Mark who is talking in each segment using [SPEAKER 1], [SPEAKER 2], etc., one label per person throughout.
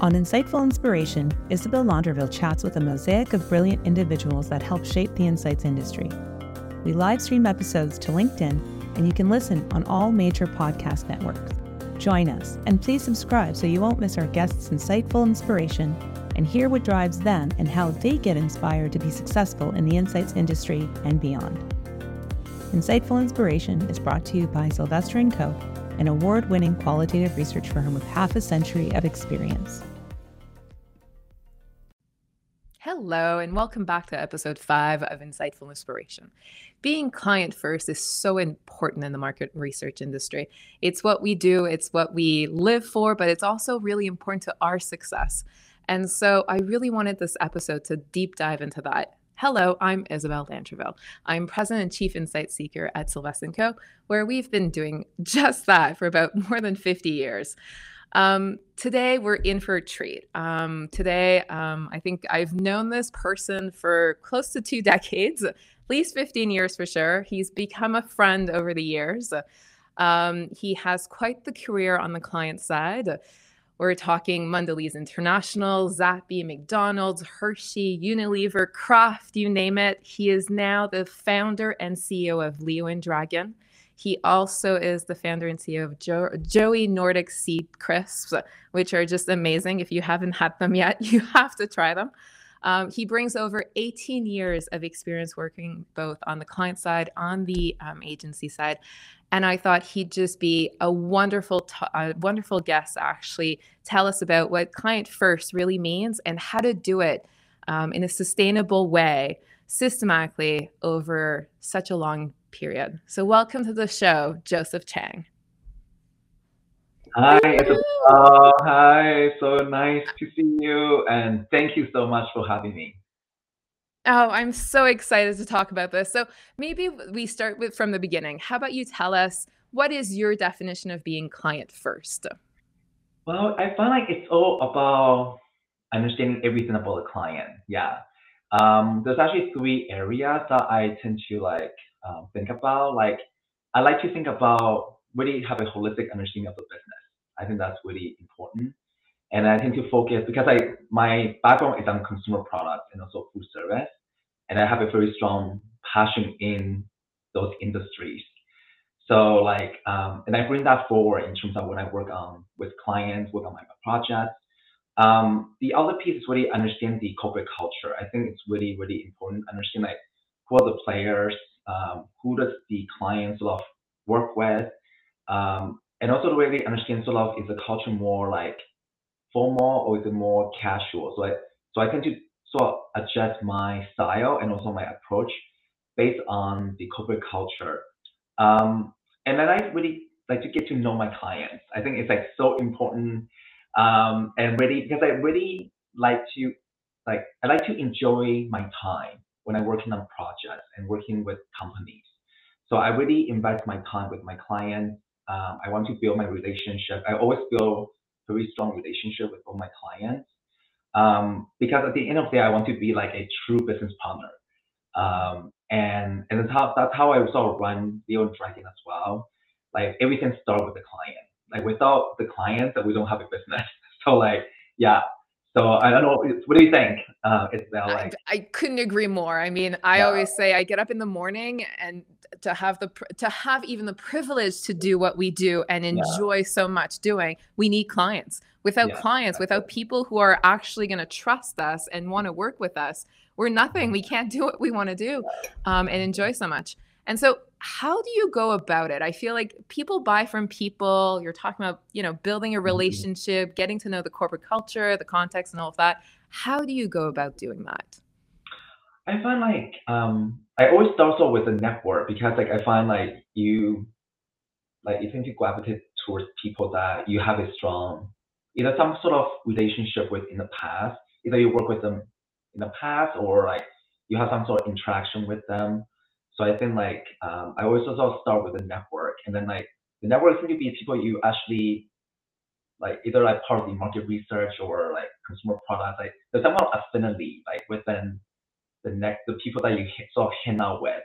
[SPEAKER 1] On Insightful Inspiration, Isabelle Landreville chats with a mosaic of brilliant individuals that help shape the insights industry. We live stream episodes to LinkedIn, and you can listen on all major podcast networks. Join us, and please subscribe so you won't miss our guests' insightful inspiration and hear what drives them and how they get inspired to be successful in the insights industry and beyond. Insightful Inspiration is brought to you by Sylvestre & Co., an award-winning qualitative research firm with half a century of experience.
[SPEAKER 2] Hello, and welcome back to episode five of Insightful Inspiration. Being client first is so important in the market research industry. It's what we do, it's what we live for, but it's also really important to our success. And so I really wanted this episode to deep dive into that. Hello, I'm Isabelle Landreville. I'm President and Chief Insight Seeker at Sylvestre Co., where we've been doing just that for about more than 50 years. Um, today, we're in for a treat. Um, today, um, I think I've known this person for close to two decades, at least 15 years for sure. He's become a friend over the years. Um, he has quite the career on the client side. We're talking Mondelez International, Zappi, McDonald's, Hershey, Unilever, Kraft, you name it. He is now the founder and CEO of Leo and Dragon. He also is the founder and CEO of jo- Joey Nordic Seed Crisps, which are just amazing. If you haven't had them yet, you have to try them. Um, he brings over 18 years of experience working both on the client side, on the um, agency side, and I thought he'd just be a wonderful, t- a wonderful guest. Actually, tell us about what client first really means and how to do it um, in a sustainable way, systematically over such a long period. So, welcome to the show, Joseph Chen.
[SPEAKER 3] Hi, uh, hi. So nice to see you, and thank you so much for having me.
[SPEAKER 2] Oh, I'm so excited to talk about this. So maybe we start with from the beginning. How about you tell us what is your definition of being client first?
[SPEAKER 3] Well, I find like it's all about understanding everything about the client. Yeah. Um, there's actually three areas that I tend to like um, think about. Like, I like to think about really have a holistic understanding of the business. I think that's really important. And I tend to focus because I my background is on consumer products and also food service, and I have a very strong passion in those industries. So like, um, and I bring that forward in terms of when I work on with clients, work on my projects. Um, the other piece is really understand the corporate culture. I think it's really, really important understand like who are the players, um, who does the client sort of work with, um, and also the way they understand sort of is the culture more like formal or is it more casual? So I so I tend to sort of adjust my style and also my approach based on the corporate culture. Um, and then I really like to get to know my clients. I think it's like so important um, and really because I really like to like I like to enjoy my time when I'm working on projects and working with companies. So I really invest my time with my clients. Um, I want to build my relationship. I always build very strong relationship with all my clients. Um, because at the end of the day, I want to be like a true business partner. Um, and and that's how that's how I sort of run Leo and Dragon as well. Like everything starts with the client. Like without the client, that we don't have a business. So like yeah. So I don't know. What do you think? Uh, Isabelle, like
[SPEAKER 2] I, I couldn't agree more. I mean, I
[SPEAKER 3] yeah.
[SPEAKER 2] always say I get up in the morning and to have the to have even the privilege to do what we do and enjoy yeah. so much doing we need clients without yeah, clients exactly. without people who are actually going to trust us and want to work with us we're nothing we can't do what we want to do um, and enjoy so much and so how do you go about it i feel like people buy from people you're talking about you know building a mm-hmm. relationship getting to know the corporate culture the context and all of that how do you go about doing that
[SPEAKER 3] I find like um I always start off with a network because like I find like you like you tend to gravitate towards people that you have a strong either some sort of relationship with in the past. Either you work with them in the past or like you have some sort of interaction with them. So I think like um, I always also start with the network and then like the network is going to be people you actually like either like part of the market research or like consumer products. Like there's some affinity like within the next the people that you sort of hang out with.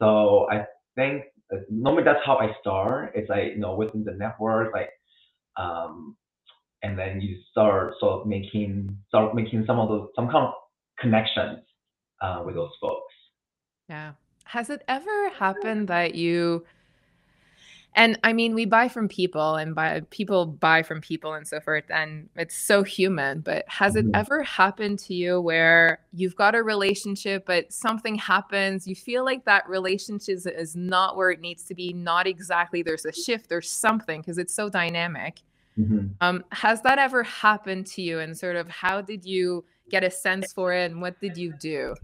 [SPEAKER 3] So I think normally that's how I start. It's like you know within the network, like um, and then you start sort of making start making some of those some kind of connections uh, with those folks.
[SPEAKER 2] Yeah. Has it ever happened that you and I mean, we buy from people and buy people buy from people and so forth, and it's so human. But has it
[SPEAKER 3] Mhm.
[SPEAKER 2] ever happened to you where you've got a relationship, but something happens, you feel like that relationship is, is not where it needs to be, not exactly, there's a shift, there's something, because it's so dynamic.
[SPEAKER 3] Mhm.
[SPEAKER 2] Um, has that ever happened to you? And sort of how did you get a sense for it and what did you do?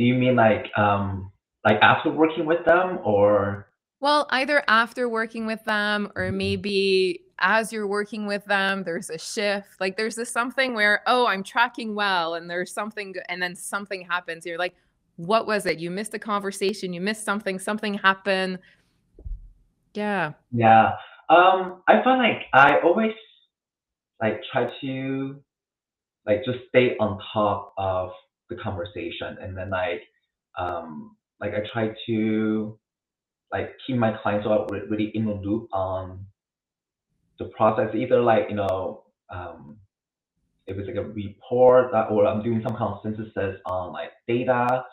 [SPEAKER 3] Do you mean like um like after working with them or
[SPEAKER 2] Well, either after working with them or
[SPEAKER 3] Mhm.
[SPEAKER 2] maybe as you're working with them, there's a shift. Like there's this something where, oh, I'm tracking well, and there's something, and then something happens. You're like, what was it? You missed a conversation, you missed something, something happened. Yeah.
[SPEAKER 3] yeah. Um I find like I always like try to like just stay on top of the conversation and then like um like I try to like keep my clients really in the loop on the process either like you know um if it's like a report or I'm doing some kind of synthesis on like data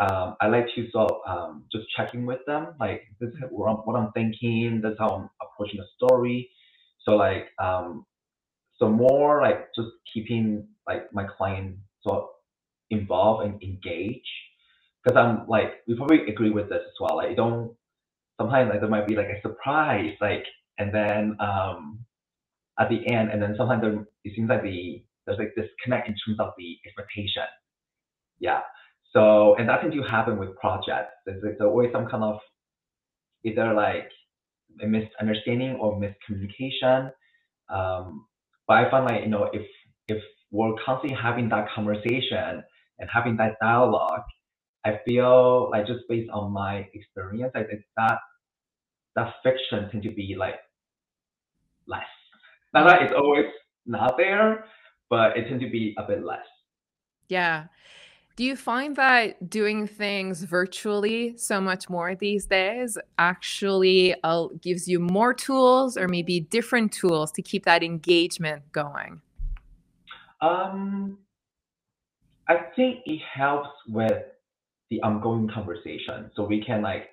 [SPEAKER 3] um, I like to of um, just checking with them, like this is what I'm, what I'm thinking, that's how I'm approaching the story. So like, um, so more like just keeping like my client of involved and engaged, because I'm like, we probably agree with this as well. Like, you don't sometimes like there might be like a surprise, like, and then um, at the end, and then sometimes there, it seems like the there's like disconnect in terms of the expectation. Yeah. So, and that tends to happen with projects. There's, there's always some kind of either like a misunderstanding or miscommunication. Um, but I find like, you know, if if we're constantly having that conversation and having that dialogue, I feel like just based on my experience, I think that that friction tend to be like less. Not that it's always not there, but it tend to be a bit less.
[SPEAKER 2] Yeah. Do you find that doing things virtually so much more these days actually uh, gives you more tools or maybe different tools to keep that engagement going?
[SPEAKER 3] Um, I think it helps with the ongoing conversation. So we can like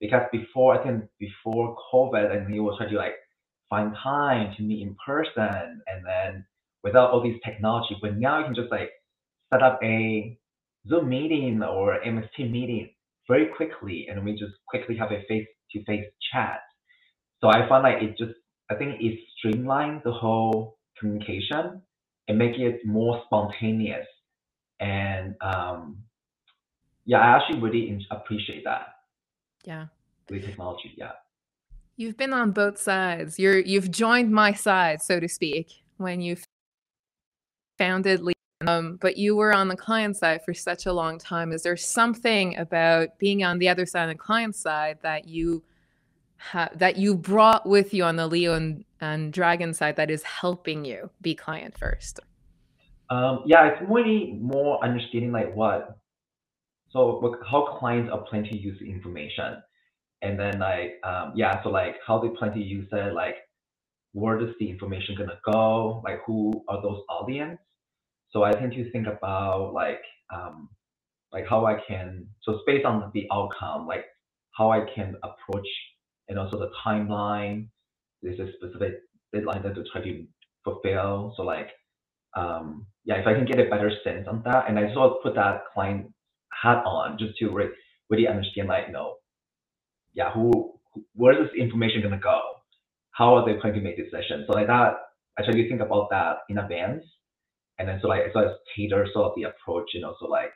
[SPEAKER 3] because before I think before COVID and you will try to like find time to meet in person and then without all these technology, but now you can just like set up a Zoom meeting or MS Team meeting very quickly and we just quickly have a face to face chat. So I find like it just I think it streamlines the whole communication and make it more spontaneous and um, yeah, I actually really appreciate that
[SPEAKER 2] Yeah.
[SPEAKER 3] with technology. Yeah.
[SPEAKER 2] You've been on both sides. You're you've joined my side, so to speak, when you founded Lee. Um, but you were on the client side for such a long time. Is there something about being on the other side, the client side, that you ha- that you brought with you on the Leo and, and Dragon side that is helping you be client first?
[SPEAKER 3] Um, yeah, it's really more understanding like what, so what, how clients are planning to use the information, and then like um, yeah, so like how they plan to use it, like where does the information gonna go, like who are those audience. So I tend to think about like um, like how I can so based on the outcome, like how I can approach and also the timeline. There's a specific deadline that to try to fulfill. So like um, yeah, if I can get a better sense on that, and I sort of put that client hat on just to re- really understand, like, you know, yeah, who, where is this information gonna go? How are they planning to make decisions? So like that, to think about that in advance, and then so like so I tailor sort of the approach, you know, so like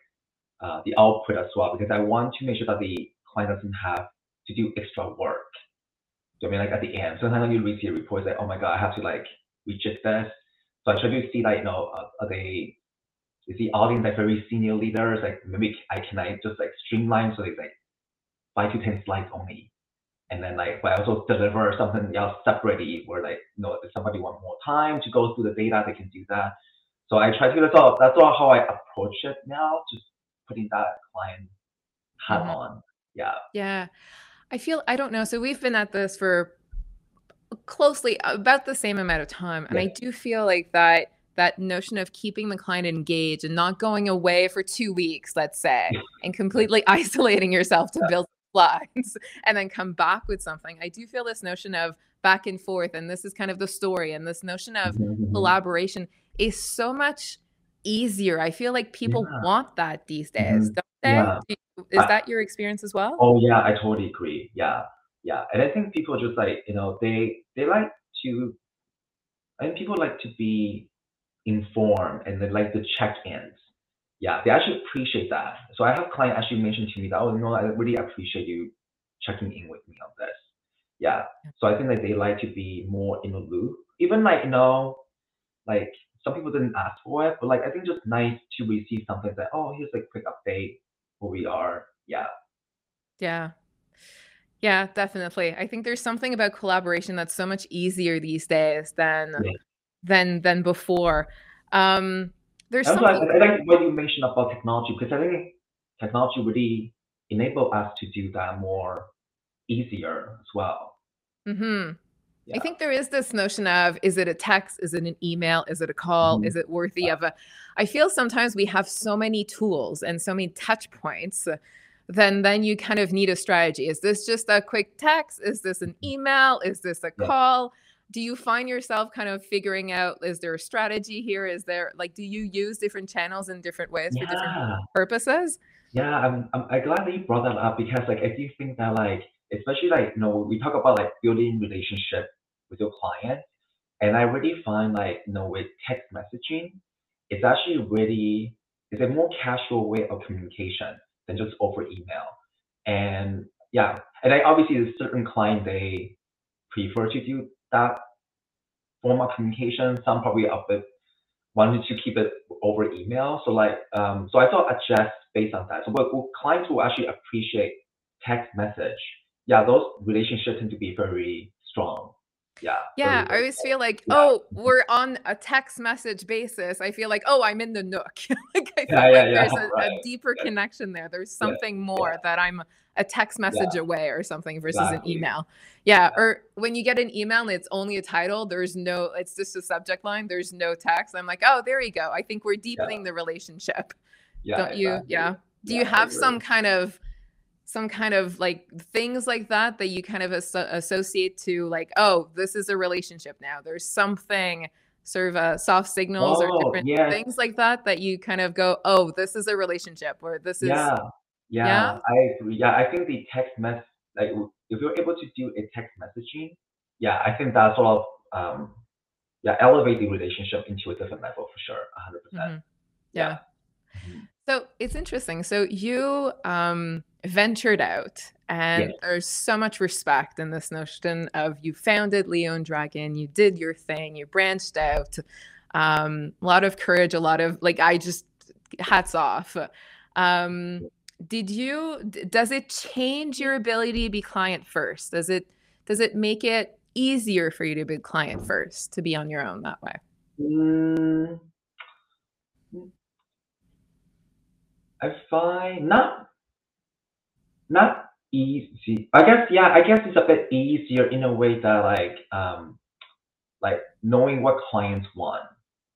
[SPEAKER 3] uh, the output as well, because I want to make sure that the client doesn't have to do extra work. So I mean, like at the end, sometimes when you read the report, it's like, oh my god, I have to like reject this. So I try to see like, you know, uh, are they is the audience like very senior leaders? Like maybe I can I just like streamline so it's like five to ten slides only. And then like but I also deliver something else separately where like, you know, if somebody want more time to go through the data, they can do that. So I try to that's all that's all how I approach it now, just putting that client hat
[SPEAKER 2] Mhm.
[SPEAKER 3] on. Yeah.
[SPEAKER 2] Yeah. I feel I don't know. So we've been at this for closely about the same amount of time. And yeah. I do feel like that that notion of keeping the client engaged and not going away for two weeks, let's say, and completely isolating yourself to build slides and then come back with something. I do feel this notion of back and forth, and this is kind of the story, and this notion of mm-hmm. mm-hmm. collaboration is so much easier. I feel like people yeah. want that these days, mm-hmm. don't they? Yeah. Is that your experience as well?
[SPEAKER 3] Oh yeah, I totally agree. Yeah, yeah, and I think people just like you know they they like to, I think people like to be informed and they like to check in. Yeah, they actually appreciate that. So I have client actually mentioned to me that oh you know I really appreciate you checking in with me on this. Yeah, so I think that they like to be more in the loop. Even like you know, like some people didn't ask for it, but like I think just nice to receive something that oh here's like quick update where we are. Yeah.
[SPEAKER 2] Yeah. Yeah, definitely. I think there's something about collaboration that's so much easier these days than yeah. than than before. Um there's
[SPEAKER 3] something I like what you mentioned about technology because I think technology really enable us to do that more easier as well.
[SPEAKER 2] Mm-hmm. Yeah. I think there is this notion of is it a text? Is it an email? Is it a call? Mm-hmm. Is it worthy yeah. of a? I feel sometimes we have so many tools and so many touch points. Then then you kind of need a strategy. Is this just a quick text? Is this an email? Is this a call? Do you find yourself kind of figuring out is there a strategy here? Is there like do you use different channels in different ways for different purposes?
[SPEAKER 3] Yeah, I'm, I'm I'm glad that you brought that up because like I do think that like especially like you know we talk about like building relationship with your client. And I really find like, you know, with text messaging, it's actually really, it's a more casual way of communication than just over email. And yeah, and I obviously certain client they prefer to do that form of communication. Some probably a bit wanted to keep it over email. So like, um, so I thought adjust based on that. So but clients will actually appreciate text message. Yeah, those relationships tend to be very strong yeah.
[SPEAKER 2] Yeah i always feel like yeah. oh we're on a text message basis. I feel like oh i'm in the nook. Like i feel yeah, like yeah, there's a, right. a, deeper connection there. There's something more that i'm a text message away or something versus exactly. an email. Yeah or when you get an email and it's only a title there's no it's just a subject line there's no text i'm like oh there you go. I think we're deepening the relationship. Yeah. don't you? yeah. Do you have some kind of some kind of like things like that that you kind of as- associate to like oh this is a relationship now there's something sort of uh, soft signals oh, or different yes. things like that that you kind of go oh this is a relationship or this is
[SPEAKER 3] yeah yeah, yeah? i agree yeah i think the text mess like if you're able to do a text messaging yeah i think that sort of um yeah elevate the relationship into a different level for sure 100% mm-hmm.
[SPEAKER 2] yeah, yeah. Mm-hmm. so it's interesting so you um ventured out and there's so much respect in this notion of you founded Leo and Dragon, you did your thing, you branched out. Um, a lot of courage, a lot of like I just hats off. Um, did you does it change your ability to be client first? Does it does it make it easier for you to be client first to be on your own that way? Mm,
[SPEAKER 3] I find not not easy. I guess yeah, I guess it's a bit easier in a way that like um like knowing what clients want,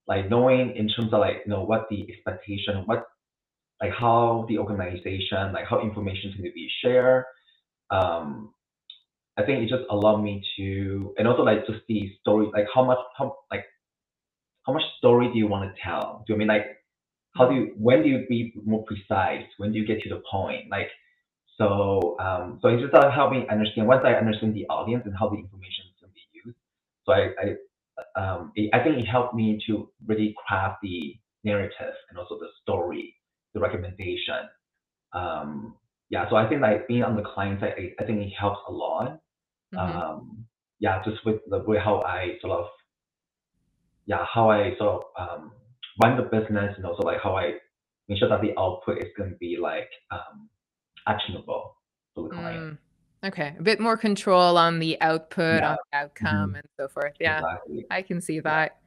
[SPEAKER 3] like knowing in terms of like you know what the expectation, what like how the organization, like how information can be shared. Um, I think it just allowed me to, and also like just the story, like how much, how like how much story do you want to tell? Do you mean like how do you, when do you be more precise? When do you get to the point? Like so, um, so it just helped me understand once I understand the audience and how the information is going to be used. So I, I, um, it, I think it helped me to really craft the narrative and also the story, the recommendation. Um, yeah, so I think like being on the client side, I, I think it helps a lot. Mm-hmm. Um, yeah, just with the way how I sort of, yeah, how I sort of um, run the business and also like how I make sure that the output is going to be like um, actionable for the client. Mm.
[SPEAKER 2] Okay, a bit more control on the output, yeah. on the outcome, mm-hmm. and so forth. Yeah, exactly. I can see that.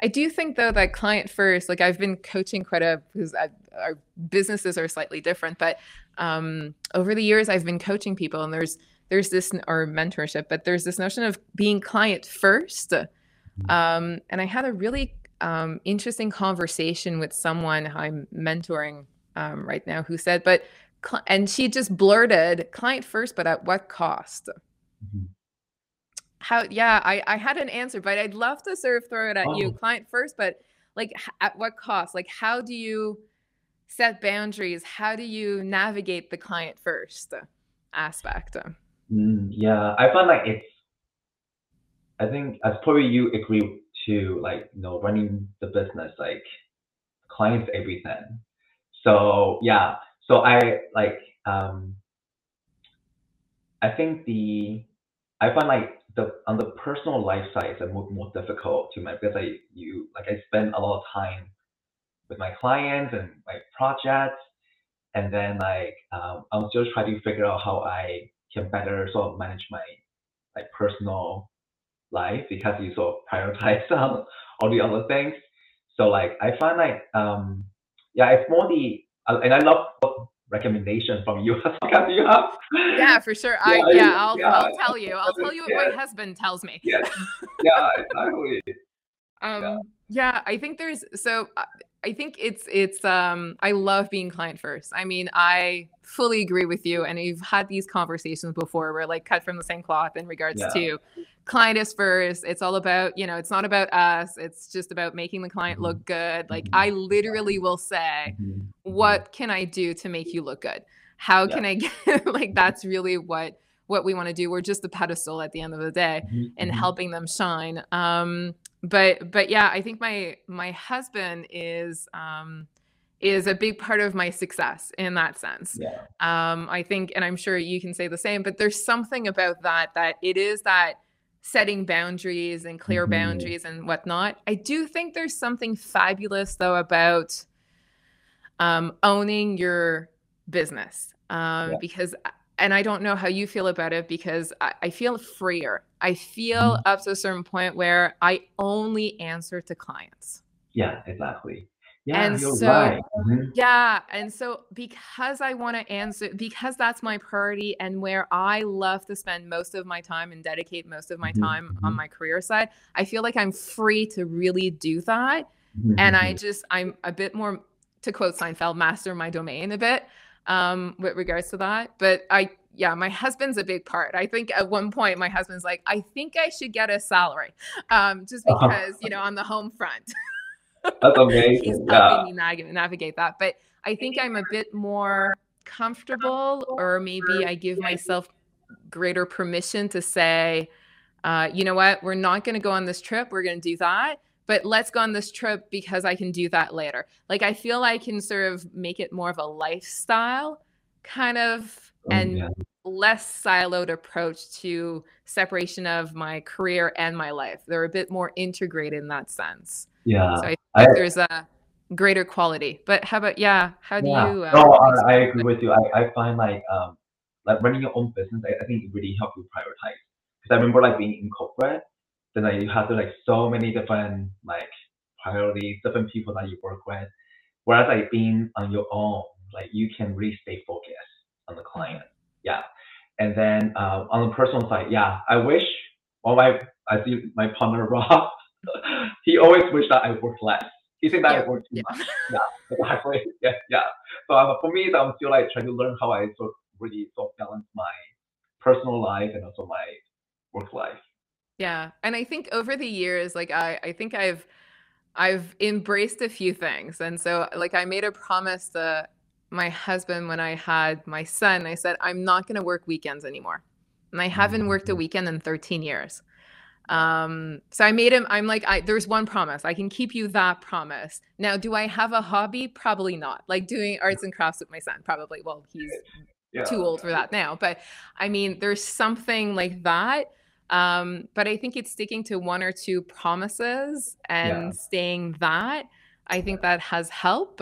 [SPEAKER 2] I do think though that client first, like I've been coaching quite a because our businesses are slightly different, but um, over the years I've been coaching people, and there's there's this or mentorship, but there's this notion of being client first. Mm-hmm. Um, and I had a really um, interesting conversation with someone I'm mentoring um, right now who said, but and she just blurted client first, but at what cost? Mm-hmm. How? Yeah, I I had an answer, but I'd love to sort of throw it at oh. you, client first, but like at what cost? Like how do you set boundaries? How do you navigate the client first aspect?
[SPEAKER 3] Mm, yeah, I find like it's. I think as probably you agree to like you know running the business like clients everything. So yeah, so I like um I think the I find like the on the personal life side it's more, more difficult to my because I you like I spend a lot of time with my clients and my projects and then like um, I'm still trying to figure out how I can better sort of manage my like personal life because you sort of prioritize um, all the other things. So like I find like um yeah it's more the and I love recommendation from you. Because you have
[SPEAKER 2] yeah for sure. I yeah, yeah I'll, yeah, I'll tell you. I'll tell you what yeah. my husband tells me.
[SPEAKER 3] Yes yeah exactly.
[SPEAKER 2] Um yeah. yeah I think there's so I think it's it's um I love being client first. I mean, I fully agree with you and we've had these conversations before where like cut from the same cloth in regards yeah. to client is first. It's all about, you know, it's not about us. It's just about making the client look mm-hmm. good. Like I mm-hmm. literally will say, mm-hmm. what can I do to make you look good? How yeah. can I get like that's really what what we want to do. We're just the pedestal at the end of the day and helping them shine. Um but but yeah, I think my my husband is um, is a big part of my success in that sense. Yeah. Um, I think, and I'm sure you can say the same. But there's something about that that it is that setting boundaries and clear mm-hmm. boundaries and whatnot. I do think there's something fabulous though about um, owning your business um, yeah. because and I don't know how you feel about it because I, I feel freer. I feel mm-hmm. up to a certain point where I only answer to clients.
[SPEAKER 3] Yeah, exactly. Yeah,
[SPEAKER 2] and so right. mm-hmm. yeah, and so because I want to answer because that's my priority and where I love to spend most of my time and dedicate most of my mm-hmm. time mm-hmm. on my career side, I feel like I'm free to really do that. Mm-hmm. And I mm-hmm. just I'm a bit more to quote Seinfeld, master my domain a bit um, with regards to that. But I, yeah, my husband's a big part. I think at one point my husband's like, I think I should get a salary, um, just uh-huh. because you know on the home front.
[SPEAKER 3] That's amazing.
[SPEAKER 2] He's helping me navigate, navigate that. But I think I'm a bit more comfortable, or maybe I give myself greater permission to say, uh, you know what, we're not going to go on this trip. We're going to do that but let's go on this trip because I can do that later. Like I feel I can sort of make it more of a lifestyle kind of oh, and yeah. less siloed approach to separation of my career and my life. They're a bit more integrated in that sense.
[SPEAKER 3] Yeah.
[SPEAKER 2] So I think I, there's a greater quality. But how about yeah? How do
[SPEAKER 3] yeah.
[SPEAKER 2] you? Uh,
[SPEAKER 3] no, I, I, agree with you. I, I find like um like running your own business. I, I think it really helps you prioritize. Because I remember like being in corporate then like you have to like so many different like priorities, different people that you work with. Whereas like being on your own, like you can really stay focused on the client. Yeah. And then uh, on the personal side, yeah, I wish well my I see my partner Rob, he always wished that I worked less. He said that yeah. I work too yeah. much. Yeah, exactly. Yeah, yeah. So um, for me, I'm still like trying to learn how I sort of really sort of balance my personal life and also my work life.
[SPEAKER 2] Yeah. And I think over the years, like I, I think I've I've embraced a few things. And so like I made a promise to my husband when I had my son. I said, I'm not gonna work weekends anymore. And I haven't worked a mm. weekend in 13 years. Um, so I made him, I'm like, I there's one promise. I can keep you that promise. Now, do I have a hobby? Probably not. Like doing arts and crafts with my son, probably. Well, he's yeah. too old for that now. But I mean, there's something like that um, but I think it's sticking to one or two promises and yeah. staying that. I think that has helped.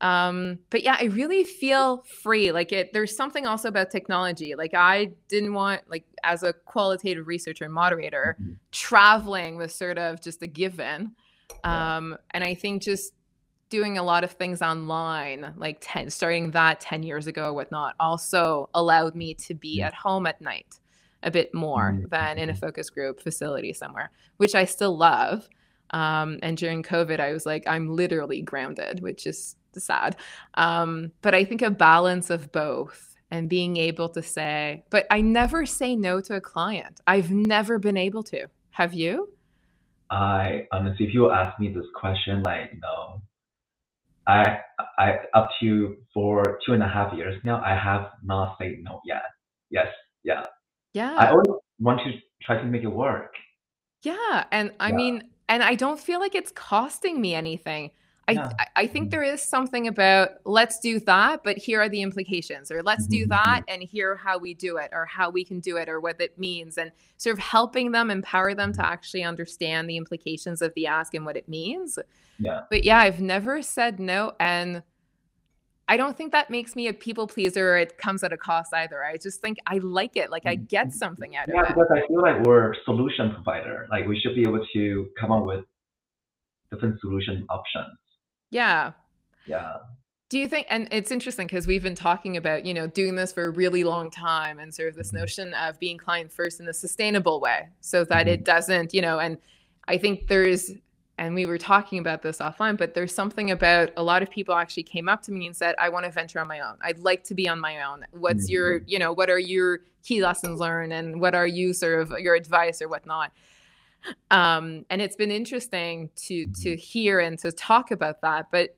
[SPEAKER 2] Um, but yeah, I really feel free. Like it, there's something also about technology. Like I didn't want, like as a qualitative researcher and moderator, mm-hmm. traveling was sort of just a given. Um, yeah. and I think just doing a lot of things online, like 10, starting that 10 years ago, whatnot, also allowed me to be mm-hmm. at home at night a bit more
[SPEAKER 3] Mhm.
[SPEAKER 2] than in a focus group facility somewhere, which I still love. Um, and during COVID, I was like, I'm literally grounded, which is sad. Um, but I think a balance of both and being able to say, but I never say no to a client. I've never been able to. Have you?
[SPEAKER 3] I honestly, if you ask me this question, like no, I I up to for two and a half years now, I have not said no yet. Yes, yeah.
[SPEAKER 2] Yeah.
[SPEAKER 3] I always want to try to make it work.
[SPEAKER 2] Yeah. And I
[SPEAKER 3] Yeah,
[SPEAKER 2] mean, and I don't feel like it's costing me anything. I,
[SPEAKER 3] yeah.
[SPEAKER 2] I think
[SPEAKER 3] Mhm,
[SPEAKER 2] there is something about let's do that, but here are the implications, or let's do
[SPEAKER 3] mhm,
[SPEAKER 2] that
[SPEAKER 3] mhm.
[SPEAKER 2] and here how we do it, or how we can do it, or what it means, and sort of helping them empower them to actually understand the implications of the ask and what it means.
[SPEAKER 3] Yeah.
[SPEAKER 2] But yeah, I've never said no. And I don't think that makes me a people pleaser or it comes at a cost either. I just think I like it. Like I get something out of it.
[SPEAKER 3] Yeah, because I feel like we're solution provider. Like we should be able to come up with different solution options.
[SPEAKER 2] Yeah.
[SPEAKER 3] Yeah.
[SPEAKER 2] Do you think, and it's interesting because we've been talking about, you know, doing this for a really long time and sort of this
[SPEAKER 3] Mhm,
[SPEAKER 2] notion of being client first in a sustainable way so that it
[SPEAKER 3] mhm,
[SPEAKER 2] doesn't, you know, and I think there's, and we were talking about this offline, but there's something about a lot of people actually came up to me and said, I want to venture on my own. I'd like to be on my own. What's your,
[SPEAKER 3] mhm,
[SPEAKER 2] you know, what are your key lessons learned and what are you sort of your advice or whatnot? Um, and it's been interesting to to
[SPEAKER 3] mhm,
[SPEAKER 2] hear and to talk about that. But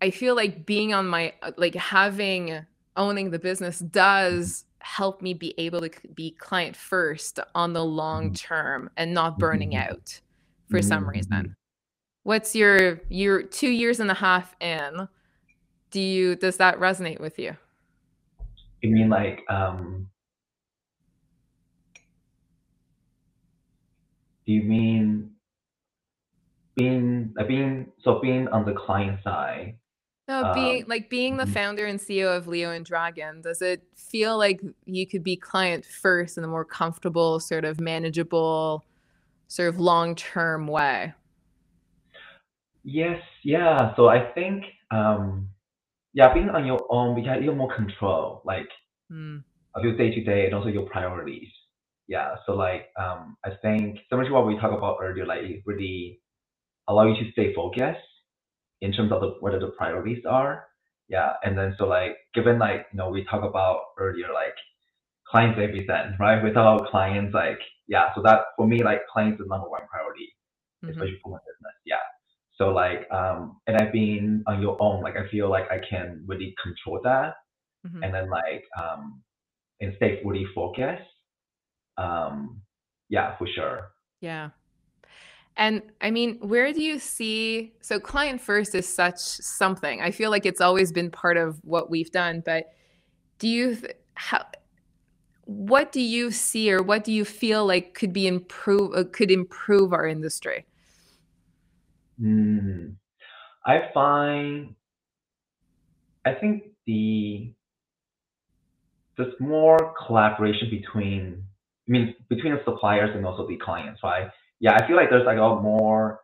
[SPEAKER 2] I feel like being on my uh, like having owning the business does help me be able to be client first on the long
[SPEAKER 3] mhm,
[SPEAKER 2] term and not burning
[SPEAKER 3] mhm,
[SPEAKER 2] out for some reason. What's your your two years and a half in? Do you does that resonate with you?
[SPEAKER 3] You mean like um you mean being uh, being so being on the client side?
[SPEAKER 2] No, being
[SPEAKER 3] Um
[SPEAKER 2] like being the
[SPEAKER 3] mhm.
[SPEAKER 2] founder and CEO of Leo and Dragon, does it feel like you could be client first in a more comfortable, sort of manageable, sort of long-term way?
[SPEAKER 3] Yes, yeah. So I think um yeah, being on your own because you have a little more control, like
[SPEAKER 2] Mm,
[SPEAKER 3] of your day to day and also your priorities. Yeah. So like um I think similar what we talked about earlier, like it really allow you to stay focused in terms of the, what the priorities are. Yeah. And then so like given like you know we talked about earlier like clients everything, right? Without clients like yeah, so that for me like clients is number one priority,
[SPEAKER 2] hmm
[SPEAKER 3] especially for my business. Yeah. So like um and I've been on your own, like I feel like I can really control that
[SPEAKER 2] hmm
[SPEAKER 3] and then like um and stay fully focused. Um yeah, for sure.
[SPEAKER 2] Yeah. And I mean, where do you see so client first is such something. I feel like it's always been part of what we've done, but do you how what do you see or what do you feel like could be improve uh, could improve our industry?
[SPEAKER 3] Mm, I find I think the there's more collaboration between I mean between the suppliers and also the clients, right? Yeah, I feel like there's like a more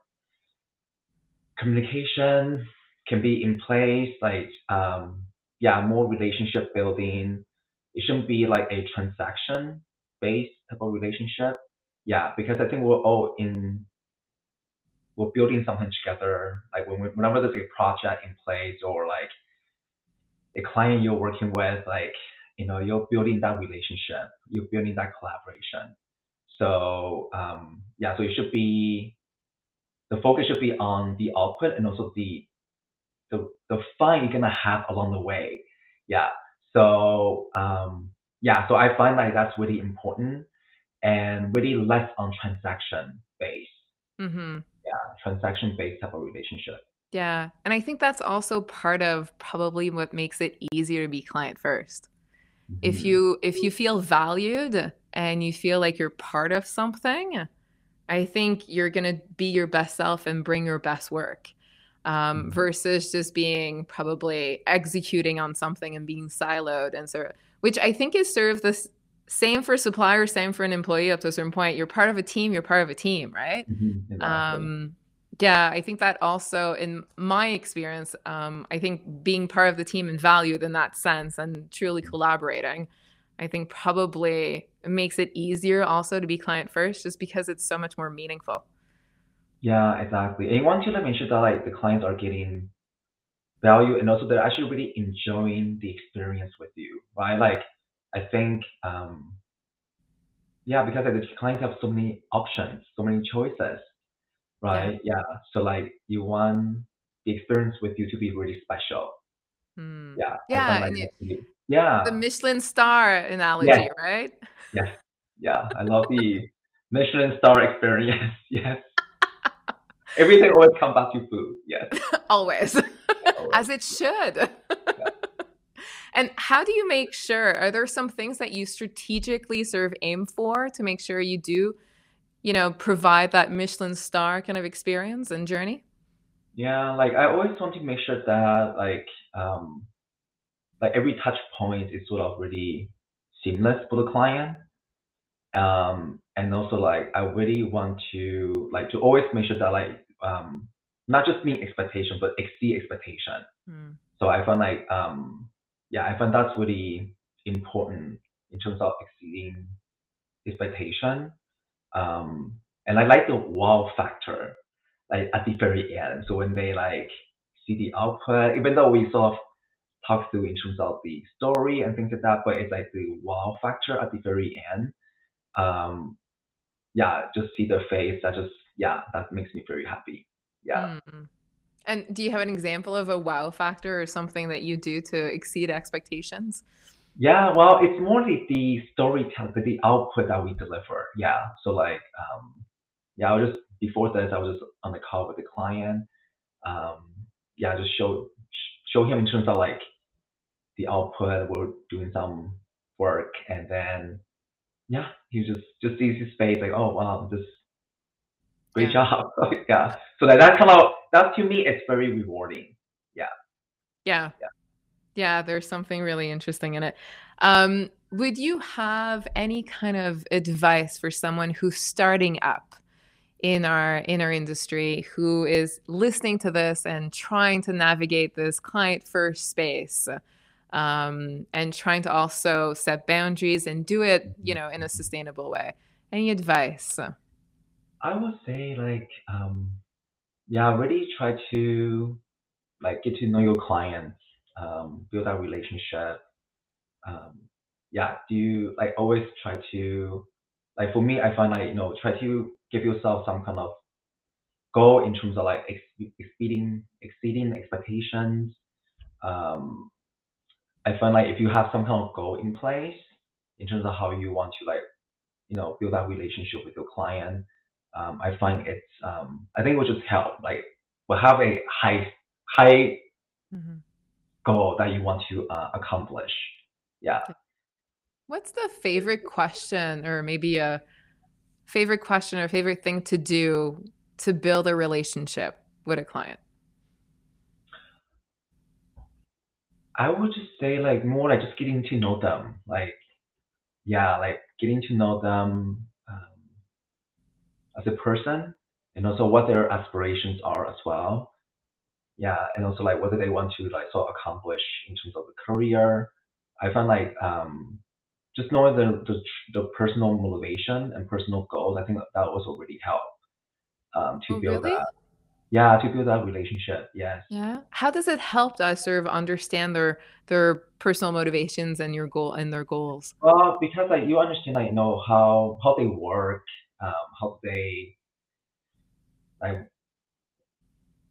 [SPEAKER 3] communication can be in place, like um yeah, more relationship building. It shouldn't be like a transaction based type of relationship. Yeah, because I think we're all in we're building something together. Like when we, whenever there's a project in place or like a client you're working with, like you know, you're building that relationship, you're building that collaboration. So um, yeah, so it should be the focus should be on the output and also the the the fun you're gonna have along the way. Yeah. So um, yeah, so I find like that's really important and really less on transaction based,
[SPEAKER 2] Mhm.
[SPEAKER 3] Yeah, transaction based type of relationship.
[SPEAKER 2] Yeah. And I think that's also part of probably what makes it easier to be client first. If
[SPEAKER 3] hmm
[SPEAKER 2] you if you feel valued and you feel like you're part of something, I think you're going to be your best self and bring your best work um,
[SPEAKER 3] hmm
[SPEAKER 2] versus just being probably executing on something and being siloed and sort of, which I think is sort of the same for suppliers, same for an employee up to a certain point. You're part of a team, you're part of a team, right?
[SPEAKER 3] hmm Exactly.
[SPEAKER 2] Um, yeah, I think that also, in my experience, um, I think being part of the team and valued in that sense and truly collaborating, I think probably makes it easier also to be client first just because it's so much more meaningful.
[SPEAKER 3] Yeah, exactly. And you want to like make sure that like the clients are getting value and also they're actually really enjoying the experience with you, right? Like I think um yeah, because like, the clients have so many options, so many choices. Right? Yeah. So like you want the experience with you to be really special.
[SPEAKER 2] Hmm.
[SPEAKER 3] Yeah,
[SPEAKER 2] Yeah,
[SPEAKER 3] like
[SPEAKER 2] you,
[SPEAKER 3] that's
[SPEAKER 2] the. Michelin star
[SPEAKER 3] Yes,
[SPEAKER 2] analogy, right?
[SPEAKER 3] yes, yeah. I love the Michelin star experience. Yes. Everything always comes back to food. Yes,
[SPEAKER 2] Always,
[SPEAKER 3] always.
[SPEAKER 2] as it should.
[SPEAKER 3] Yeah.
[SPEAKER 2] And how do you make sure? Are there some things that you strategically sort of aim for to make sure you do, you know, provide that Michelin star kind of experience and journey?
[SPEAKER 3] Yeah, like I always want to make sure that like um like every touch point is sort of really seamless for the client. Um and also like I really want to like to always make sure that like um not just meet expectation but exceed expectation.
[SPEAKER 2] Hmm.
[SPEAKER 3] So I find like um yeah, I find that's really important in terms of exceeding expectation. Um and I like the wow factor like at the very end. So when they like see the output, even though we sort of talk through in terms of the story and things like that, but it's like the wow factor at the very end. Um yeah, just see their face. That just yeah, that makes me very happy. Yeah.
[SPEAKER 2] Mm. And do you have an example of a wow factor or something that you do to exceed expectations?
[SPEAKER 3] Yeah, well, it's more the, the storytelling, the the output that we deliver. Yeah. So like, um, yeah, I was just before this, I was just on the call with the client. Um, yeah, just show show him in terms of like the output. We're doing some work, and then yeah, he just just sees his face like, oh wow, this great
[SPEAKER 2] Yeah.
[SPEAKER 3] job. yeah. So that that kind of that to me, it's very rewarding. Yeah.
[SPEAKER 2] Yeah.
[SPEAKER 3] Yeah.
[SPEAKER 2] Yeah, there's something really interesting in it. Um, would you have any kind of advice for someone who's starting up in our in our industry who is listening to this and trying to navigate this client first space um, and trying to also set boundaries and do it, you know, in a sustainable way? Any advice?
[SPEAKER 3] I would say like um yeah, really try to like get to know your clients, um, build that relationship. Um, yeah, do you like always try to like for me, I find like you know try to give yourself some kind of goal in terms of like ex- exceeding exceeding expectations. Um, I find like if you have some kind of goal in place in terms of how you want to like you know build that relationship with your client, um, I find it's um, I think it will just help. Like we have a high high
[SPEAKER 2] Mhm.
[SPEAKER 3] Goal that you want to uh, accomplish. Yeah.
[SPEAKER 2] What's the favorite question, or maybe a favorite question or favorite thing to do to build a relationship with a client?
[SPEAKER 3] I would just say like more like just getting to know them. Like yeah, like getting to know them um, as a person and also what their aspirations are as well. Yeah, and also like whether they want to like sort of accomplish in terms of the career. I find like um just knowing the the, the personal motivation and personal goals, I think that also really help um to
[SPEAKER 2] Oh,
[SPEAKER 3] build
[SPEAKER 2] really?
[SPEAKER 3] that yeah, to build that relationship. Yes.
[SPEAKER 2] Yeah. How does it help us sort of understand their their personal motivations and your goal and their goals?
[SPEAKER 3] Well, because like you understand like you know how how they work, um, how they like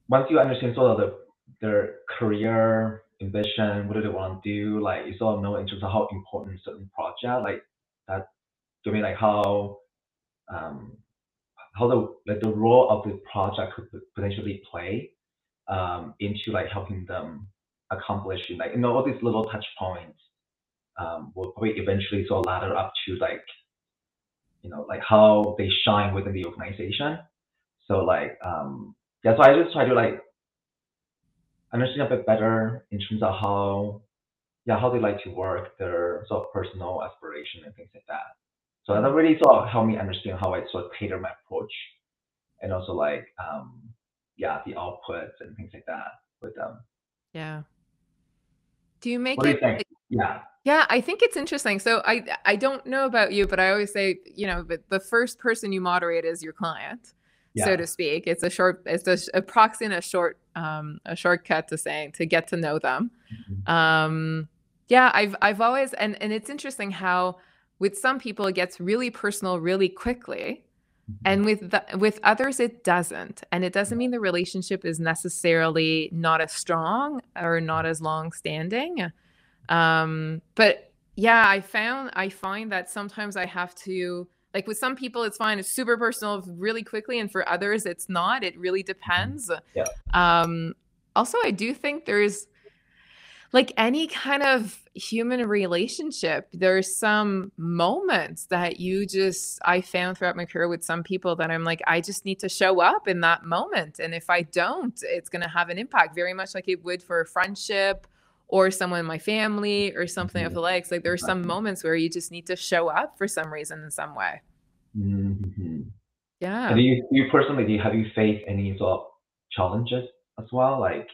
[SPEAKER 3] once you understand sort of the their career ambition, what do they want to do, like you sort of know in terms of how important certain project like that to me like how um how the like the role of the project could potentially play um into like helping them accomplishing like you know all these little touch points um will probably eventually sort of ladder up to like you know like how they shine within the organization. So like um yeah, so I just try to like understand a bit better in terms of how yeah how they like to work, their sort of personal aspiration and things like that. So that really sort of helped me understand how I sort of tailor my approach and also like um yeah the outputs and things like that with them.
[SPEAKER 2] Yeah. Do you make
[SPEAKER 3] What you
[SPEAKER 2] it
[SPEAKER 3] think? Yeah.
[SPEAKER 2] Yeah, I think it's interesting. So I I don't know about you, but I always say, you know, but the first person you moderate is your client,
[SPEAKER 3] Yeah.
[SPEAKER 2] so to speak. It's a short, it's a, a proxy and a short, um, a shortcut to saying to get to know them.
[SPEAKER 3] Mhm.
[SPEAKER 2] Um, yeah, I've I've always and and it's interesting how with some people it gets really personal really quickly, and with the, with others it doesn't, and it doesn't mean the relationship is necessarily not as strong or not as long standing. Um, but yeah, I found I find that sometimes I have to like with some people it's fine, it's super personal really quickly, and for others it's not. It really depends.
[SPEAKER 3] Yeah.
[SPEAKER 2] Um, also, I do think there's like any kind of human relationship, there's some moments that you just, I found throughout my career with some people that I'm like, I just need to show up in that moment. And if I don't, it's going to have an impact very much like it would for a friendship or someone in my family or something of the likes. Like there are some moments where you just need to show up for some reason in some way.
[SPEAKER 3] Mhm.
[SPEAKER 2] Yeah.
[SPEAKER 3] And do you, you personally, do you, have you faced any sort of challenges as well? Like,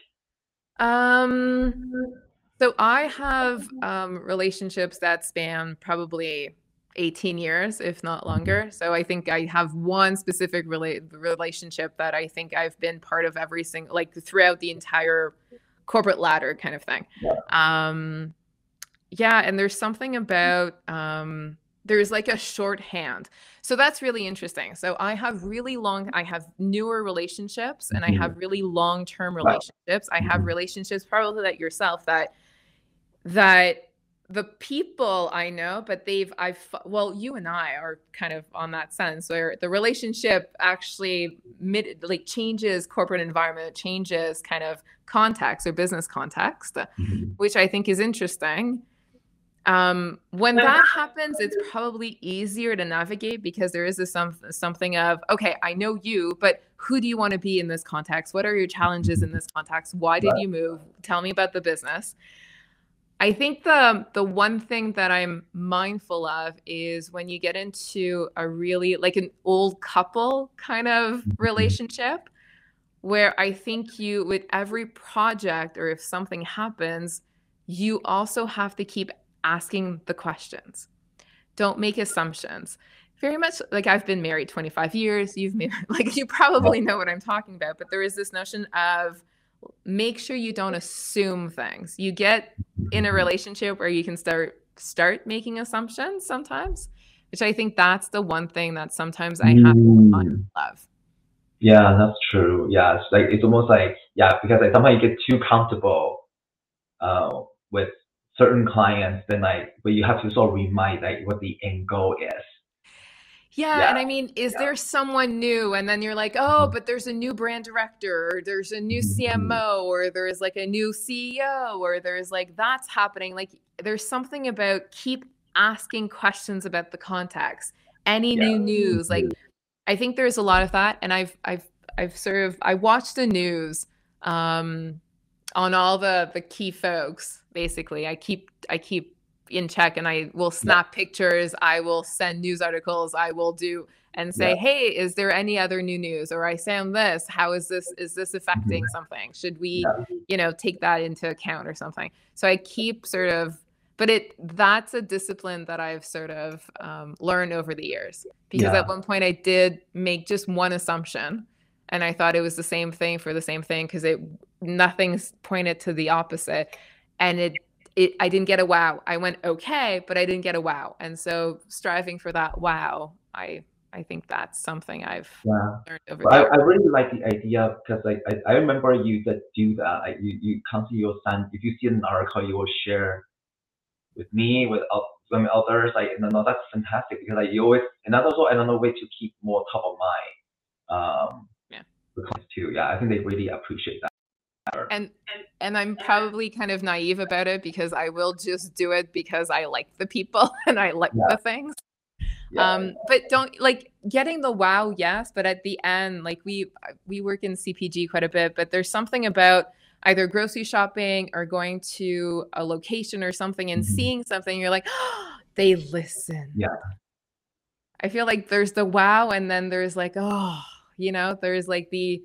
[SPEAKER 2] Um, so I have um, relationships that span probably 18 years, if not longer. So I think I have one specific rela- relationship that I think I've been part of every single, like throughout the entire corporate ladder kind of thing.
[SPEAKER 3] Yeah.
[SPEAKER 2] Um, yeah, and there's something about um, there's like a shorthand. So that's really interesting. So I have really long, I have newer relationships and I
[SPEAKER 3] Mhm.
[SPEAKER 2] have really long-term
[SPEAKER 3] Wow.
[SPEAKER 2] relationships. I have
[SPEAKER 3] Mhm.
[SPEAKER 2] relationships probably that yourself that that the people I know, but they've I've well, you and I are kind of on that sense where the relationship actually mid like changes corporate environment, changes kind of context or business context,
[SPEAKER 3] Mhm.
[SPEAKER 2] which I think is interesting. Um, when that happens, it's probably easier to navigate because there is this some, something of, okay, I know you, but who do you want to be in this context? What are your challenges in this context? Why did
[SPEAKER 3] Right.
[SPEAKER 2] you move? Tell me about the business. I think the the one thing that I'm mindful of is when you get into a really like an old couple kind of mm-hmm. relationship where I think you with every project or if something happens, you also have to keep asking the questions. Don't make assumptions. Very much like I've been married 25 years, you've married like you probably know what I'm talking about, but there is this notion of make sure you don't assume things. You get in a relationship where you can start start making assumptions sometimes, which I think that's the one thing that sometimes I have to
[SPEAKER 3] Mm.
[SPEAKER 2] love.
[SPEAKER 3] Yeah, that's true. Yeah, it's like it's almost like yeah, because like sometimes you get too comfortable uh, with certain clients, then like but you have to sort of remind like what the end goal is.
[SPEAKER 2] Yeah,
[SPEAKER 3] Yeah,
[SPEAKER 2] and I mean, is
[SPEAKER 3] yeah.
[SPEAKER 2] there someone new? And then you're like, oh, but there's a new brand director, or there's a new
[SPEAKER 3] Mhm.
[SPEAKER 2] CMO, or there's like a new CEO, or there's like that's happening. Like there's something about keep asking questions about the context. Any
[SPEAKER 3] Yeah.
[SPEAKER 2] new news? Like
[SPEAKER 3] Mhm.
[SPEAKER 2] I think there's a lot of that, and I've I've I've sort of I watched the news um, on all the the key folks. Basically, I keep I keep in check, and I will snap pictures. I will send news articles. I will do and say,
[SPEAKER 3] Yeah.
[SPEAKER 2] hey, is there any other new news? Or I found this. How is this? Is this affecting something? Should we,
[SPEAKER 3] Yeah.
[SPEAKER 2] you know, take that into account or something? So I keep sort of. But it that's a discipline that I've sort of um, learned over the years because
[SPEAKER 3] Yeah.
[SPEAKER 2] at one point I did make just one assumption and I thought it was the same thing for the same thing because it nothing's pointed to the opposite and it it I didn't get a wow. I went okay, but I didn't get a wow. And so striving for that wow, I I think that's something I've
[SPEAKER 3] Yeah.
[SPEAKER 2] learned over
[SPEAKER 3] But I, I really like the idea because like I, I remember you that do that. Like you, you constantly you'll send if you see an article you will share with me with some others. Like no, no, that's fantastic because like you always and that's also another way to keep more top of mind. Um,
[SPEAKER 2] Yeah.
[SPEAKER 3] clients too. Yeah, I think they really appreciate that.
[SPEAKER 2] And and I'm probably kind of naive about it because I will just do it because I like the people and I like
[SPEAKER 3] Yeah.
[SPEAKER 2] the things.
[SPEAKER 3] Yeah.
[SPEAKER 2] um but don't like getting the wow yes but at the end like we we work in cpg quite a bit but there's something about either grocery shopping or going to a location or something and
[SPEAKER 3] Mhm.
[SPEAKER 2] seeing something you're like oh, they listen
[SPEAKER 3] Yeah.
[SPEAKER 2] i feel like there's the wow and then there's like oh you know there's like the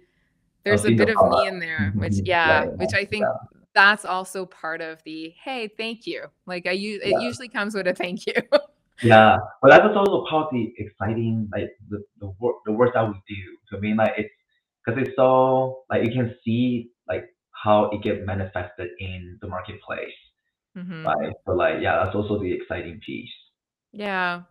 [SPEAKER 2] there's a bit of me in there which
[SPEAKER 3] Mhm.
[SPEAKER 2] yeah
[SPEAKER 3] Yeah, yeah,
[SPEAKER 2] which i think
[SPEAKER 3] yeah.
[SPEAKER 2] that's also part of the hey, thank you. Like I use it usually comes with a thank you.
[SPEAKER 3] Yeah, but that's also part of the exciting, like the the work the work that we do. So I mean, like it's because it's so like you can see like how it get manifested in the marketplace,
[SPEAKER 2] mm-hmm.
[SPEAKER 3] right? So like yeah, that's also the exciting piece.
[SPEAKER 2] Yeah.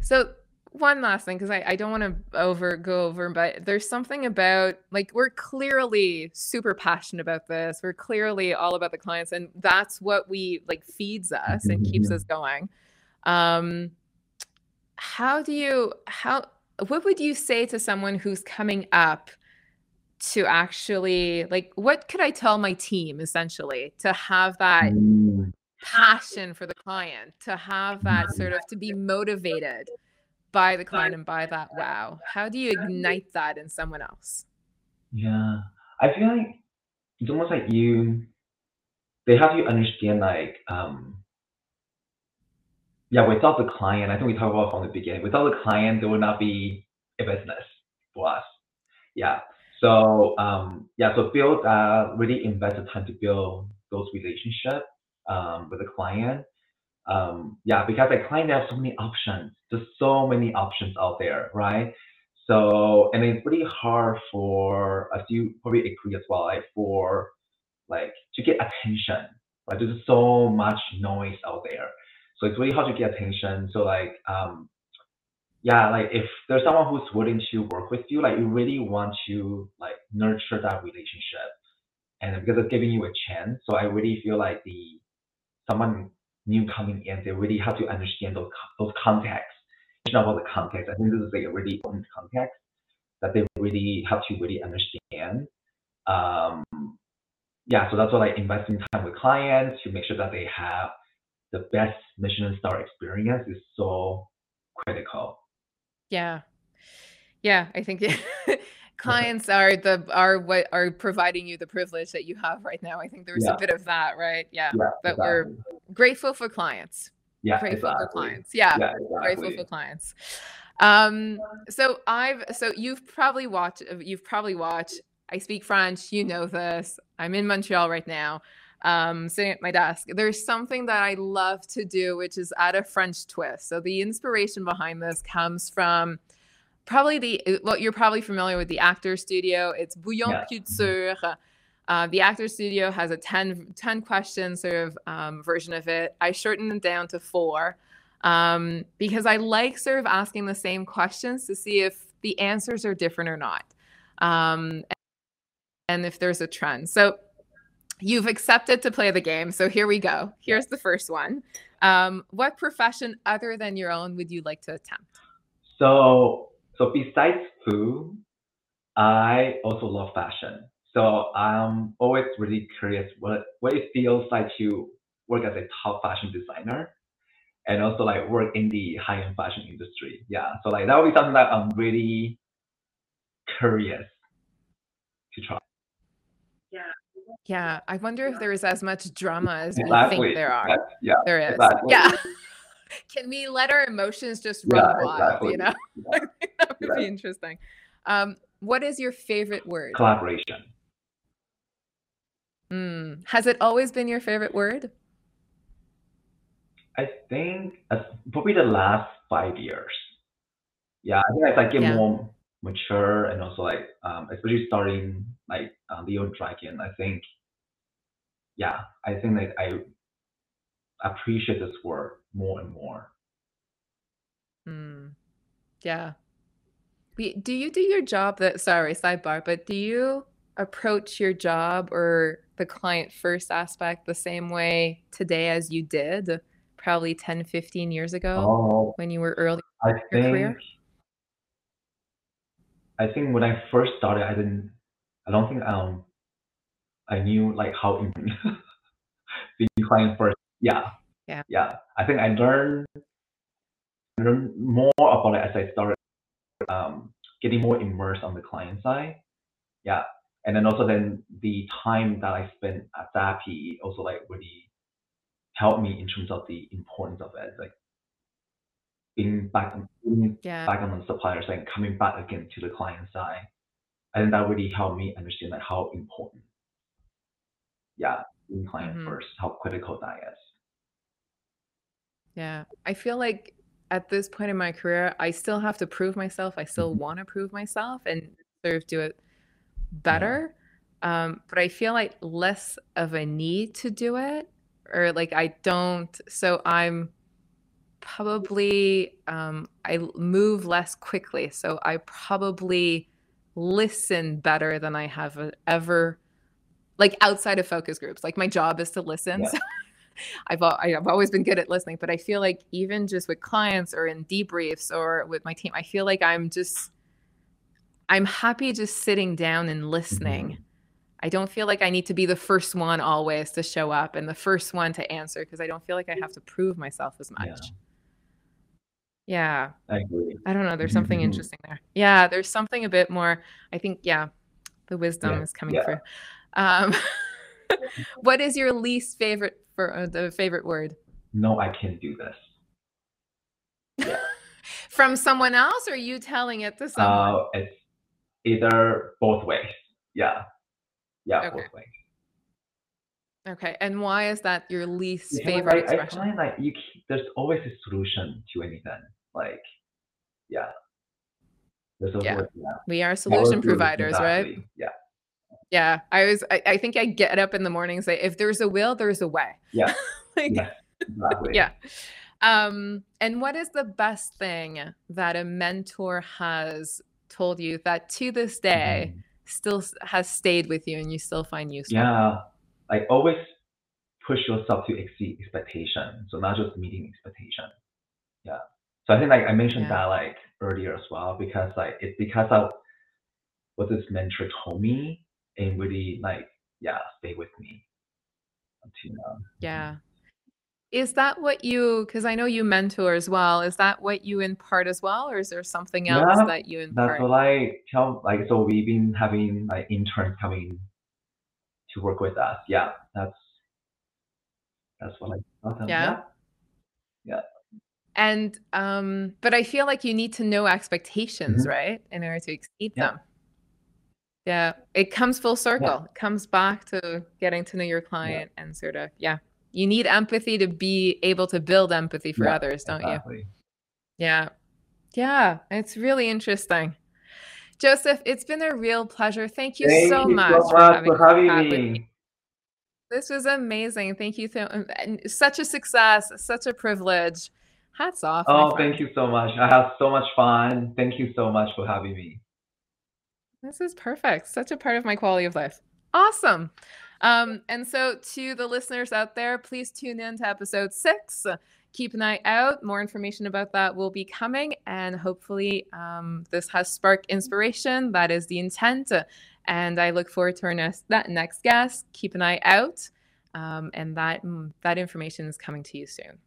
[SPEAKER 2] So one last thing, because I, I don't want to over go over, but there's something about like we're clearly super passionate about this. We're clearly all about the clients, and that's what we like feeds us and keeps
[SPEAKER 3] Mhm.
[SPEAKER 2] us going. Um, how do you how what would you say to someone who's coming up to actually like what could I tell my team essentially to have that
[SPEAKER 3] Mm,
[SPEAKER 2] passion for the client, to have that sort of to be motivated by the client and by that wow. How do you ignite that in someone else?
[SPEAKER 3] Yeah, I feel like it's almost like you they have you understand like um yeah, without the client, I think we talked about from the beginning, without the client, there would not be a business for us. Yeah. So um yeah, so build uh really invest the time to build those relationships um with the client. Um yeah, because the client has so many options. There's so many options out there, right? So and it's really hard for as you probably agree as well, like for like to get attention. Right? There's so much noise out there. So it's really hard to get attention. So like um yeah, like if there's someone who's willing to work with you, like you really want to like nurture that relationship and because it's giving you a chance. So I really feel like the someone new coming in, they really have to understand those those contexts. It's not about the context, I think this is like a really important context that they really have to really understand. Um, yeah, so that's why like investing time with clients to make sure that they have the best Michelin star experience is so critical.
[SPEAKER 2] Yeah. Yeah, I think clients are the are what are providing you the privilege that you have right now. I think there's
[SPEAKER 3] Yeah.
[SPEAKER 2] a bit of that, right? Yeah.
[SPEAKER 3] Yeah,
[SPEAKER 2] But we're grateful for clients.
[SPEAKER 3] Yeah,
[SPEAKER 2] Grateful for clients. Yeah.
[SPEAKER 3] Yeah,
[SPEAKER 2] Grateful for clients. Um, so I've so you've probably watched you've probably watched I speak French, you know this. I'm in Montreal right now. Um, sitting at my desk. There's something that I love to do, which is add a French twist. So the inspiration behind this comes from probably the well, you're probably familiar with the Actor Studio. It's Bouillon
[SPEAKER 3] Yeah.
[SPEAKER 2] Culture. Uh, the Actor Studio has a 10, 10 question sort of um, version of it. I shortened it down to four um, because I like sort of asking the same questions to see if the answers are different or not, um, and if there's a trend. So you've accepted to play the game. So here we go. Here's the first one. Um, what profession other than your own would you like to attempt?
[SPEAKER 3] So so besides food, I also love fashion. So I'm always really curious what what it feels like to work as a top fashion designer and also like work in the high end fashion industry. Yeah. So like that would be something that I'm really curious to try.
[SPEAKER 2] Yeah, Yeah. I wonder if there is as much drama as we think there are.
[SPEAKER 3] That's- yeah.
[SPEAKER 2] There is.
[SPEAKER 3] Exactly.
[SPEAKER 2] Yeah. Can we let our emotions just run
[SPEAKER 3] Yeah,
[SPEAKER 2] wild?
[SPEAKER 3] exactly.
[SPEAKER 2] You know,
[SPEAKER 3] Yeah.
[SPEAKER 2] that would be interesting. Um, what is your favorite word?
[SPEAKER 3] Collaboration.
[SPEAKER 2] Mm. Has it always been your favorite word?
[SPEAKER 3] I think that's probably the last five years. Yeah, I think as I get
[SPEAKER 2] Yeah.
[SPEAKER 3] more mature and also like um, especially starting like uh, Leo Dragon, I think yeah, I think like I appreciate this word more and more.
[SPEAKER 2] Mm. Yeah. We, do you do your job that sorry, sidebar, but do you approach your job or the client first aspect the same way today as you did probably 10, 15 years ago
[SPEAKER 3] Oh,
[SPEAKER 2] when you were early
[SPEAKER 3] I
[SPEAKER 2] in your career?
[SPEAKER 3] think I think when I first started, I didn't. I don't think um I knew like how being client first. Yeah.
[SPEAKER 2] Yeah.
[SPEAKER 3] Yeah. I think I learned learned more about it as I started um getting more immersed on the client side. Yeah. And then also then the time that I spent at Zappi also like really helped me in terms of the importance of it. Like being back being
[SPEAKER 2] Yeah.
[SPEAKER 3] back on the supplier side and coming back again to the client side. I think that really helped me understand like how important. Yeah. being client
[SPEAKER 2] Mhm.
[SPEAKER 3] first, how critical that is.
[SPEAKER 2] Yeah. I feel like at this point in my career, I still have to prove myself. I still
[SPEAKER 3] Mhm.
[SPEAKER 2] want to prove myself and sort of do it
[SPEAKER 3] Yeah.
[SPEAKER 2] better. Um, but I feel like less of a need to do it, or like I don't. So I'm probably um, I move less quickly. So I probably listen better than I have uh, ever, like outside of focus groups. Like my job is to listen.
[SPEAKER 3] Yeah.
[SPEAKER 2] So I've I've always been good at listening, but I feel like even just with clients or in debriefs or with my team, I feel like I'm just I'm happy just sitting down and listening.
[SPEAKER 3] Mhm.
[SPEAKER 2] I don't feel like I need to be the first one always to show up and the first one to answer because I don't feel like I have to prove myself as much. Yeah,
[SPEAKER 3] I agree.
[SPEAKER 2] I don't know. There's something interesting there. Yeah, there's something a bit more. I think, yeah, the wisdom
[SPEAKER 3] Yeah,
[SPEAKER 2] is coming
[SPEAKER 3] yeah.
[SPEAKER 2] through. Um, what is your least favorite for uh, the favorite word
[SPEAKER 3] No, I can't do this. Yeah.
[SPEAKER 2] from someone else or you telling it to someone?
[SPEAKER 3] Uh, it's either both ways. Yeah. Yeah,
[SPEAKER 2] Okay.
[SPEAKER 3] both ways.
[SPEAKER 2] Okay, and why is that your least
[SPEAKER 3] Because
[SPEAKER 2] favorite
[SPEAKER 3] I, I find like you, there's always a solution to anything. Like, yeah. There's
[SPEAKER 2] Yeah.
[SPEAKER 3] always, yeah.
[SPEAKER 2] We are solution providers, right?
[SPEAKER 3] exactly. Yeah.
[SPEAKER 2] Yeah, I was. I, I think I get up in the morning and say, if there's a will, there's a way.
[SPEAKER 3] Yeah.
[SPEAKER 2] Like,
[SPEAKER 3] Yes. Exactly.
[SPEAKER 2] yeah. Um, and what is the best thing that a mentor has told you that to this day
[SPEAKER 3] Mhm.
[SPEAKER 2] still has stayed with you and you still find useful?
[SPEAKER 3] Yeah. I always push yourself to exceed expectation. So not just meeting expectation. Yeah. So I think like I mentioned
[SPEAKER 2] Yeah.
[SPEAKER 3] that like earlier as well because like it's because of what this mentor told me and really like yeah stay with me until now.
[SPEAKER 2] Yeah. Is that what you, because I know you mentor as well, is that what you impart as well? Or is there something else
[SPEAKER 3] Yeah,
[SPEAKER 2] that you
[SPEAKER 3] That's
[SPEAKER 2] impart?
[SPEAKER 3] what I tell like so we've been having like interns coming to work with us. Yeah, that's that's what I tell them.
[SPEAKER 2] Yeah.
[SPEAKER 3] Yeah.
[SPEAKER 2] And, um, but I feel like you need to know expectations,
[SPEAKER 3] Mhm.
[SPEAKER 2] right? In order to exceed
[SPEAKER 3] Yeah.
[SPEAKER 2] them. Yeah. It comes full circle. It comes back to getting to know your client and sort of, yeah. You need empathy to be able to build empathy for
[SPEAKER 3] Yeah,
[SPEAKER 2] others, don't you? Yeah. Yeah. It's really interesting. Joseph, it's been a real pleasure. Thank you
[SPEAKER 3] Thank
[SPEAKER 2] so
[SPEAKER 3] you
[SPEAKER 2] much
[SPEAKER 3] so much
[SPEAKER 2] having
[SPEAKER 3] for having me.
[SPEAKER 2] This was amazing. Thank you. So, such a success, such a privilege. Hats off.
[SPEAKER 3] Oh, thank you so much. I had so much fun. Thank you so much for having me.
[SPEAKER 2] This is perfect. Such a part of my quality of life. Awesome. Um, and so, to the listeners out there, please tune in to episode six. Keep an eye out. More information about that will be coming. And hopefully, um, this has sparked inspiration. That is the intent. And I look forward to our next, that next guest. Keep an eye out. Um, and that, mm, that information is coming to you soon.